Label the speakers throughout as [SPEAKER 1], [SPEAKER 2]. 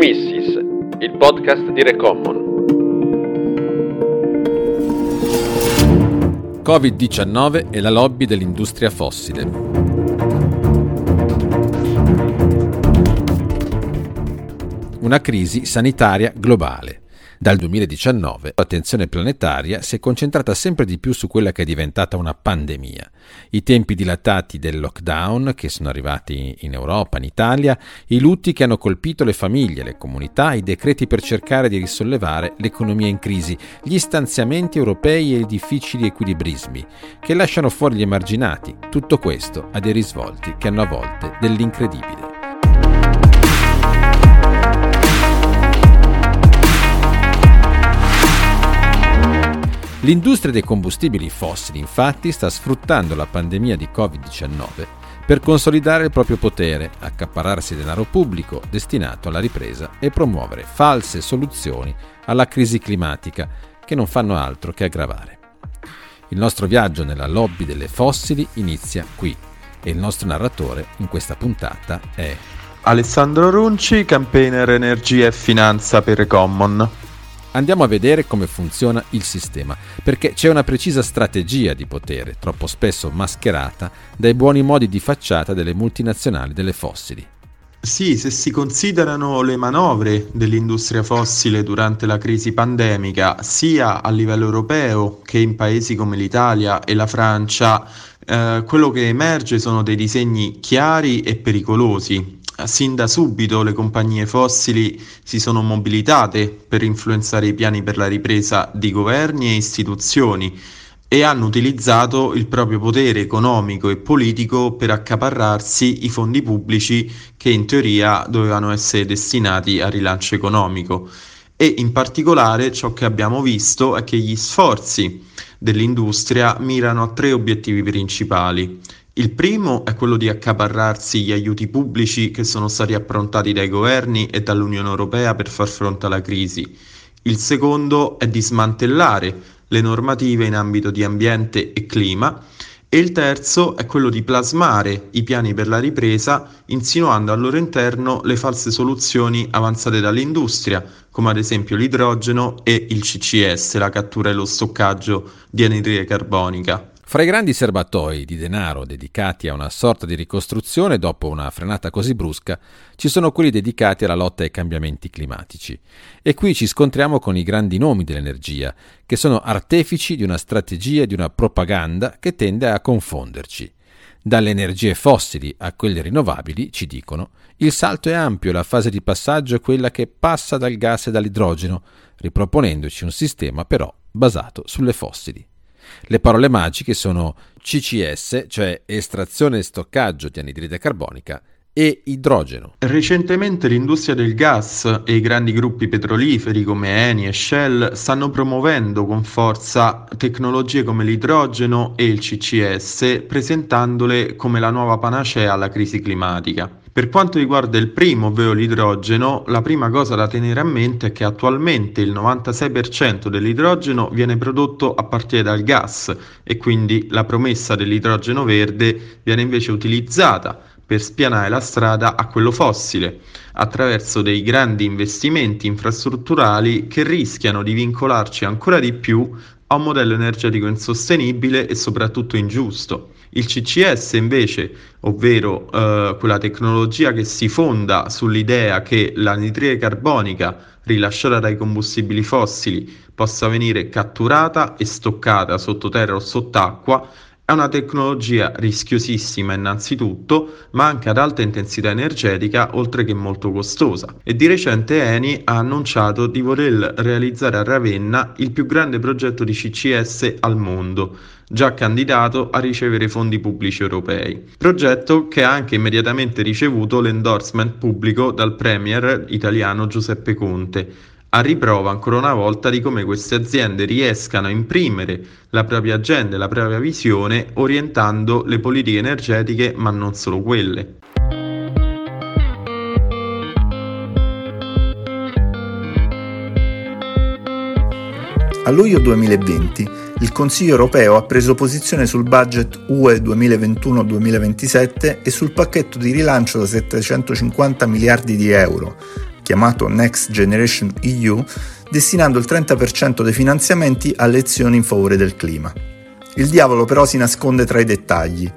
[SPEAKER 1] Economissis, il podcast di Recommon. Covid-19 e la lobby dell'industria fossile. Una crisi sanitaria globale. Dal 2019 l'attenzione planetaria si è concentrata sempre di più su quella che è diventata una pandemia. I tempi dilatati del lockdown che sono arrivati in Europa, in Italia, i lutti che hanno colpito le famiglie, le comunità, i decreti per cercare di risollevare l'economia in crisi, gli stanziamenti europei e i difficili equilibrismi che lasciano fuori gli emarginati. Tutto questo ha dei risvolti che hanno a volte dell'incredibile. L'industria dei combustibili fossili infatti sta sfruttando la pandemia di Covid-19 per consolidare il proprio potere, accaparrarsi denaro pubblico destinato alla ripresa e promuovere false soluzioni alla crisi climatica che non fanno altro che aggravare. Il nostro viaggio nella lobby delle fossili inizia qui e il nostro narratore in questa puntata è
[SPEAKER 2] Alessandro Runci, campaigner energia e finanza per Common.
[SPEAKER 1] Andiamo a vedere come funziona il sistema, perché c'è una precisa strategia di potere, troppo spesso mascherata dai buoni modi di facciata delle multinazionali delle fossili.
[SPEAKER 2] Sì, se si considerano le manovre dell'industria fossile durante la crisi pandemica, sia a livello europeo che in paesi come l'Italia e la Francia, eh, quello che emerge sono dei disegni chiari e pericolosi, sin da subito le compagnie fossili si sono mobilitate per influenzare i piani per la ripresa di governi e istituzioni e hanno utilizzato il proprio potere economico e politico per accaparrarsi i fondi pubblici che in teoria dovevano essere destinati al rilancio economico. E in particolare ciò che abbiamo visto è che gli sforzi dell'industria mirano a tre obiettivi principali. Il primo è quello di accaparrarsi gli aiuti pubblici che sono stati approntati dai governi e dall'Unione Europea per far fronte alla crisi. Il secondo è di smantellare le normative in ambito di ambiente e clima e il terzo è quello di plasmare i piani per la ripresa insinuando al loro interno le false soluzioni avanzate dall'industria, come ad esempio l'idrogeno e il CCS, la cattura e lo stoccaggio di anidride carbonica.
[SPEAKER 1] Fra i grandi serbatoi di denaro dedicati a una sorta di ricostruzione dopo una frenata così brusca, ci sono quelli dedicati alla lotta ai cambiamenti climatici. E qui ci scontriamo con i grandi nomi dell'energia, che sono artefici di una strategia e di una propaganda che tende a confonderci. Dalle energie fossili a quelle rinnovabili, ci dicono, il salto è ampio e la fase di passaggio è quella che passa dal gas e dall'idrogeno, riproponendoci un sistema però basato sulle fossili. Le parole magiche sono CCS, cioè estrazione e stoccaggio di anidride carbonica, e idrogeno.
[SPEAKER 2] Recentemente l'industria del gas e i grandi gruppi petroliferi come Eni e Shell stanno promuovendo con forza tecnologie come l'idrogeno e il CCS, presentandole come la nuova panacea alla crisi climatica. Per quanto riguarda il primo, ovvero l'idrogeno, la prima cosa da tenere a mente è che attualmente il 96% dell'idrogeno viene prodotto a partire dal gas e quindi la promessa dell'idrogeno verde viene invece utilizzata per spianare la strada a quello fossile, attraverso dei grandi investimenti infrastrutturali che rischiano di vincolarci ancora di più a un modello energetico insostenibile e soprattutto ingiusto. Il CCS invece, ovvero eh, quella tecnologia che si fonda sull'idea che l'anidride carbonica rilasciata dai combustibili fossili possa venire catturata e stoccata sottoterra o sott'acqua, è una tecnologia rischiosissima innanzitutto, ma anche ad alta intensità energetica, oltre che molto costosa. E di recente Eni ha annunciato di voler realizzare a Ravenna il più grande progetto di CCS al mondo, già candidato a ricevere fondi pubblici europei. Progetto che ha anche immediatamente ricevuto l'endorsement pubblico dal premier italiano Giuseppe Conte a riprova ancora una volta di come queste aziende riescano a imprimere la propria agenda e la propria visione orientando le politiche energetiche, ma non solo quelle.
[SPEAKER 3] A luglio 2020 il Consiglio europeo ha preso posizione sul budget UE 2021-2027 e sul pacchetto di rilancio da 750 miliardi di euro, chiamato Next Generation EU, destinando il 30% dei finanziamenti alle azioni in favore del clima. Il diavolo però si nasconde tra i dettagli.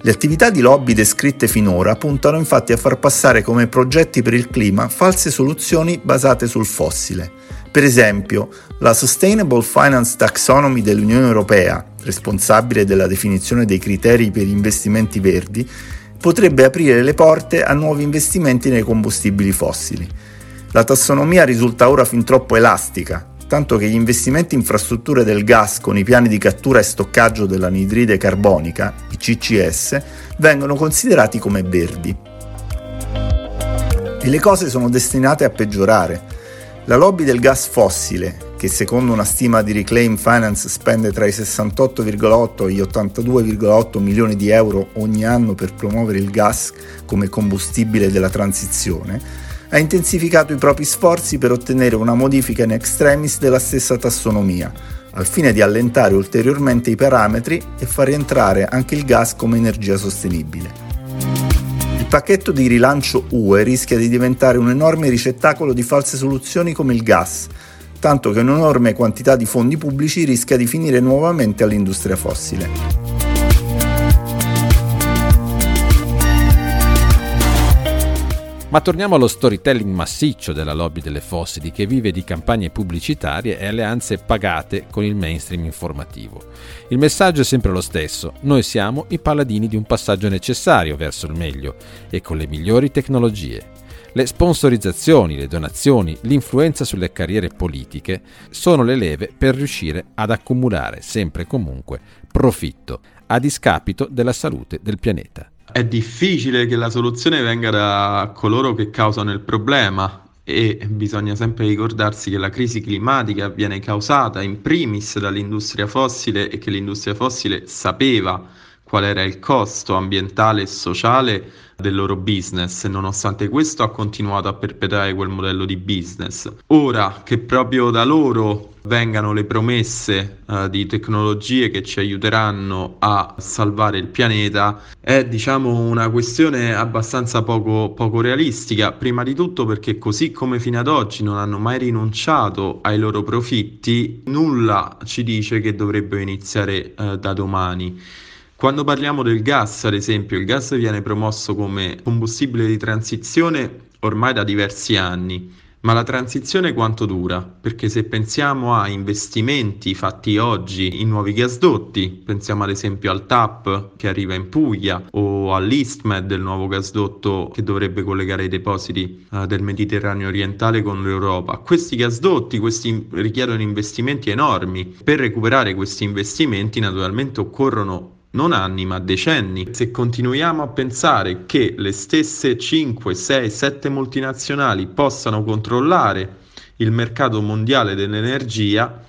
[SPEAKER 3] Le attività di lobby descritte finora puntano infatti a far passare come progetti per il clima false soluzioni basate sul fossile. Per esempio, la Sustainable Finance Taxonomy dell'Unione Europea, responsabile della definizione dei criteri per gli investimenti verdi, potrebbe aprire le porte a nuovi investimenti nei combustibili fossili. La tassonomia risulta ora fin troppo elastica, tanto che gli investimenti in infrastrutture del gas con i piani di cattura e stoccaggio dell'anidride carbonica, i CCS, vengono considerati come verdi. E le cose sono destinate a peggiorare. La lobby del gas fossile, che secondo una stima di Reclaim Finance spende tra i 68,8 e gli 82,8 milioni di euro ogni anno per promuovere il gas come combustibile della transizione, ha intensificato i propri sforzi per ottenere una modifica in extremis della stessa tassonomia, al fine di allentare ulteriormente i parametri e far rientrare anche il gas come energia sostenibile. Il pacchetto di rilancio UE rischia di diventare un enorme ricettacolo di false soluzioni come il gas, tanto che un'enorme quantità di fondi pubblici rischia di finire nuovamente all'industria fossile.
[SPEAKER 1] Ma torniamo allo storytelling massiccio della lobby delle fossili che vive di campagne pubblicitarie e alleanze pagate con il mainstream informativo. Il messaggio è sempre lo stesso, noi siamo i paladini di un passaggio necessario verso il meglio e con le migliori tecnologie. Le sponsorizzazioni, le donazioni, l'influenza sulle carriere politiche sono le leve per riuscire ad accumulare sempre e comunque profitto a discapito della salute del pianeta.
[SPEAKER 2] È difficile che la soluzione venga da coloro che causano il problema e bisogna sempre ricordarsi che la crisi climatica viene causata in primis dall'industria fossile e che l'industria fossile sapeva qual era il costo ambientale e sociale del loro business e nonostante questo ha continuato a perpetrare quel modello di business. Ora che proprio da loro vengano le promesse uh, di tecnologie che ci aiuteranno a salvare il pianeta è diciamo una questione abbastanza poco, poco realistica, prima di tutto perché così come fino ad oggi non hanno mai rinunciato ai loro profitti, nulla ci dice che dovrebbero iniziare uh, da domani. Quando parliamo del gas, ad esempio, il gas viene promosso come combustibile di transizione ormai da diversi anni, ma la transizione quanto dura? Perché se pensiamo a investimenti fatti oggi in nuovi gasdotti, pensiamo ad esempio al TAP che arriva in Puglia o all'Eastmed, il nuovo gasdotto che dovrebbe collegare i depositi uh, del Mediterraneo orientale con l'Europa. Questi gasdotti questi richiedono investimenti enormi. Per recuperare questi investimenti naturalmente occorrono non anni ma decenni. Se continuiamo a pensare che le stesse 5, 6, 7 multinazionali possano controllare il mercato mondiale dell'energia,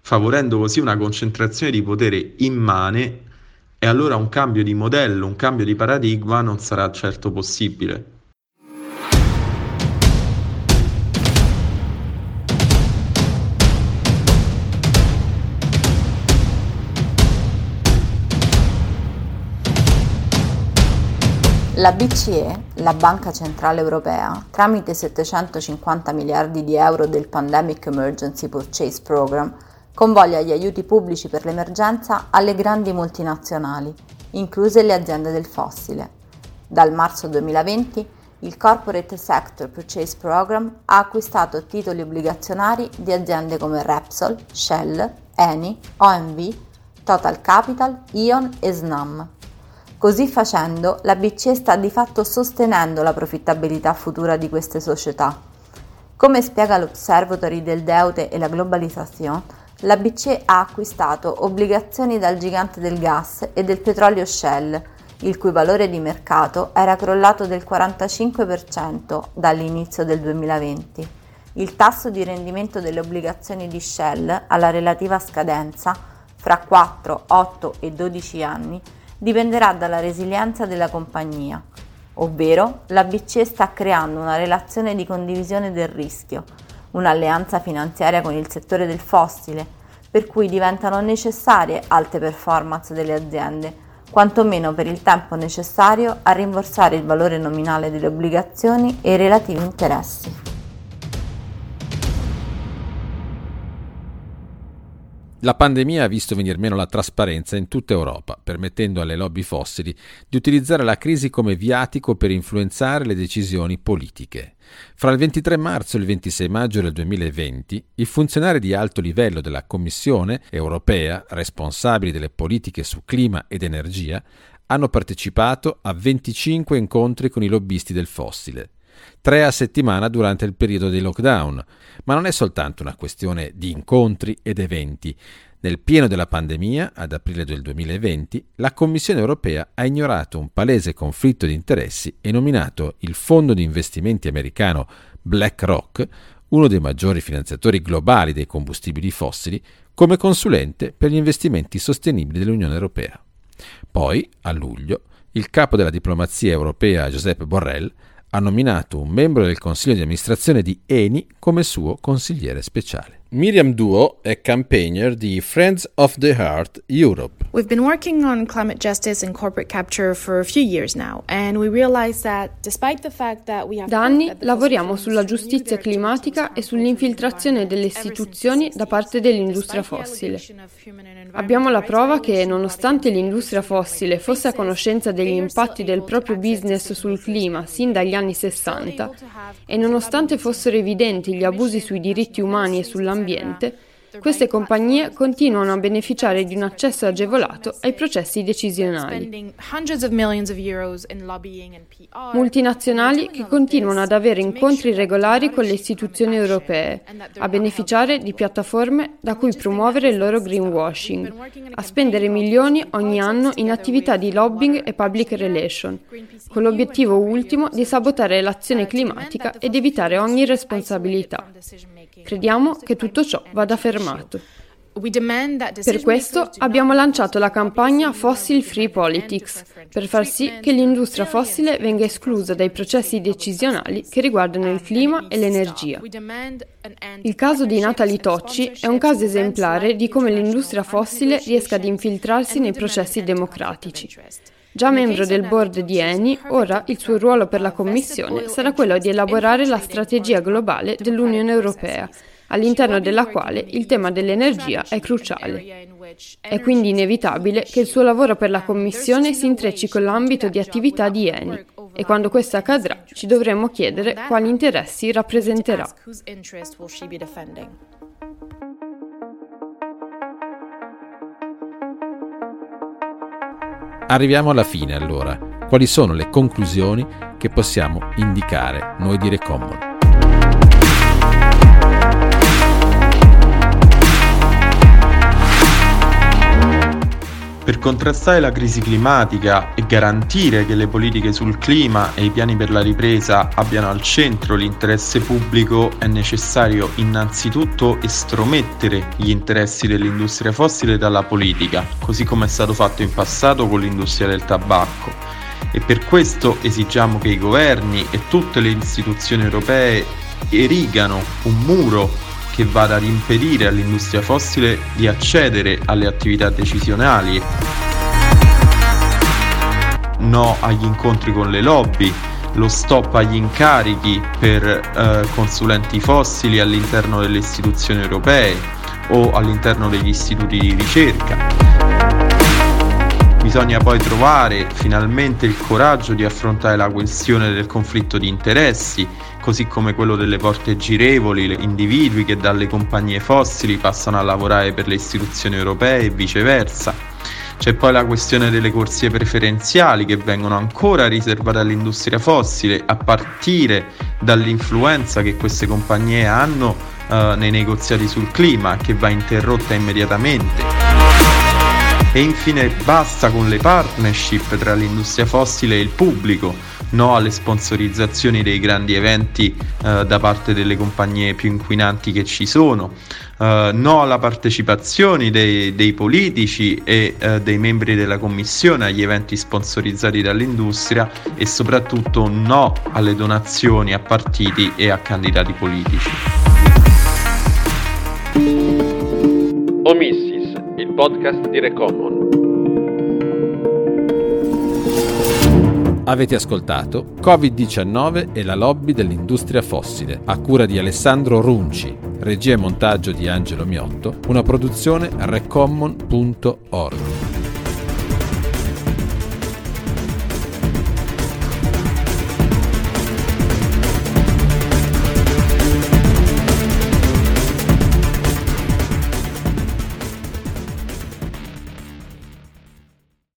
[SPEAKER 2] favorendo così una concentrazione di potere immane, e allora un cambio di modello, un cambio di paradigma non sarà certo possibile.
[SPEAKER 4] La BCE, la Banca Centrale Europea, tramite 750 miliardi di euro del Pandemic Emergency Purchase Program, convoglia gli aiuti pubblici per l'emergenza alle grandi multinazionali, incluse le aziende del fossile. Dal marzo 2020 il Corporate Sector Purchase Program ha acquistato titoli obbligazionari di aziende come Repsol, Shell, Eni, OMV, Total Capital, Ion e Snam Così facendo, la BCE sta di fatto sostenendo la profittabilità futura di queste società. Come spiega l'Observatory del Deute e la Globalizzazione, la BCE ha acquistato obbligazioni dal gigante del gas e del petrolio Shell, il cui valore di mercato era crollato del 45% dall'inizio del 2020. Il tasso di rendimento delle obbligazioni di Shell alla relativa scadenza, fra 4, 8 e 12 anni, dipenderà dalla resilienza della compagnia, ovvero la BCE sta creando una relazione di condivisione del rischio, un'alleanza finanziaria con il settore del fossile, per cui diventano necessarie alte performance delle aziende, quantomeno per il tempo necessario a rimborsare il valore nominale delle obbligazioni e i relativi interessi.
[SPEAKER 1] La pandemia ha visto venir meno la trasparenza in tutta Europa, permettendo alle lobby fossili di utilizzare la crisi come viatico per influenzare le decisioni politiche. Fra il 23 marzo e il 26 maggio del 2020, i funzionari di alto livello della Commissione europea, responsabili delle politiche su clima ed energia, hanno partecipato a 25 incontri con i lobbisti del fossile tre a settimana durante il periodo dei lockdown. Ma non è soltanto una questione di incontri ed eventi. Nel pieno della pandemia, ad aprile del 2020, la Commissione europea ha ignorato un palese conflitto di interessi e nominato il fondo di investimenti americano BlackRock, uno dei maggiori finanziatori globali dei combustibili fossili, come consulente per gli investimenti sostenibili dell'Unione europea. Poi, a luglio, il capo della diplomazia europea Josep Borrell ha nominato un membro del consiglio di amministrazione di Eni come suo consigliere speciale. Miriam Duo è campaigner di Friends of the Heart Europe.
[SPEAKER 5] We've been working on climate justice and corporate capture for a few years now and we realize that despite the fact that we have
[SPEAKER 6] Da anni lavoriamo sulla giustizia climatica e sull'infiltrazione delle istituzioni da parte dell'industria fossile. Abbiamo la prova che nonostante l'industria fossile fosse a conoscenza degli impatti del proprio business sul clima sin dagli anni 60 e nonostante fossero evidenti gli abusi sui diritti umani e sull'ambiente ambiente, queste compagnie continuano a beneficiare di un accesso agevolato ai processi decisionali. Multinazionali che continuano ad avere incontri regolari con le istituzioni europee, a beneficiare di piattaforme da cui promuovere il loro greenwashing, a spendere milioni ogni anno in attività di lobbying e public relation, con l'obiettivo ultimo di sabotare l'azione climatica ed evitare ogni responsabilità. Crediamo che tutto ciò vada fermato. Per questo abbiamo lanciato la campagna Fossil Free Politics, per far sì che l'industria fossile venga esclusa dai processi decisionali che riguardano il clima e l'energia. Il caso di Natalie Tocci è un caso esemplare di come l'industria fossile riesca ad infiltrarsi nei processi democratici. Già membro del board di Eni, ora il suo ruolo per la Commissione sarà quello di elaborare la strategia globale dell'Unione Europea all'interno della quale il tema dell'energia è cruciale. È quindi inevitabile che il suo lavoro per la Commissione si intrecci con l'ambito di attività di Eni e quando questo accadrà ci dovremo chiedere quali interessi rappresenterà.
[SPEAKER 1] Arriviamo alla fine allora. Quali sono le conclusioni che possiamo indicare noi di Recommon?
[SPEAKER 2] Per contrastare la crisi climatica e garantire che le politiche sul clima e i piani per la ripresa abbiano al centro l'interesse pubblico è necessario innanzitutto estromettere gli interessi dell'industria fossile dalla politica, così come è stato fatto in passato con l'industria del tabacco. E per questo esigiamo che i governi e tutte le istituzioni europee erigano un muro che vada ad impedire all'industria fossile di accedere alle attività decisionali. No agli incontri con le lobby, lo stop agli incarichi per eh, consulenti fossili all'interno delle istituzioni europee o all'interno degli istituti di ricerca. Bisogna poi trovare finalmente il coraggio di affrontare la questione del conflitto di interessi, così come quello delle porte girevoli, individui che dalle compagnie fossili passano a lavorare per le istituzioni europee e viceversa. C'è poi la questione delle corsie preferenziali che vengono ancora riservate all'industria fossile, a partire dall'influenza che queste compagnie hanno eh, nei negoziati sul clima, che va interrotta immediatamente. E infine basta con le partnership tra l'industria fossile e il pubblico, no alle sponsorizzazioni dei grandi eventi eh, da parte delle compagnie più inquinanti che ci sono, eh, no alla partecipazione dei, dei politici e eh, dei membri della commissione agli eventi sponsorizzati dall'industria e soprattutto no alle donazioni a partiti e a candidati politici.
[SPEAKER 1] Omissi il podcast di Recommon. Avete ascoltato Covid-19 e la lobby dell'industria fossile, a cura di Alessandro Runci, Regia e montaggio di Angelo Miotto, una produzione recommon.org.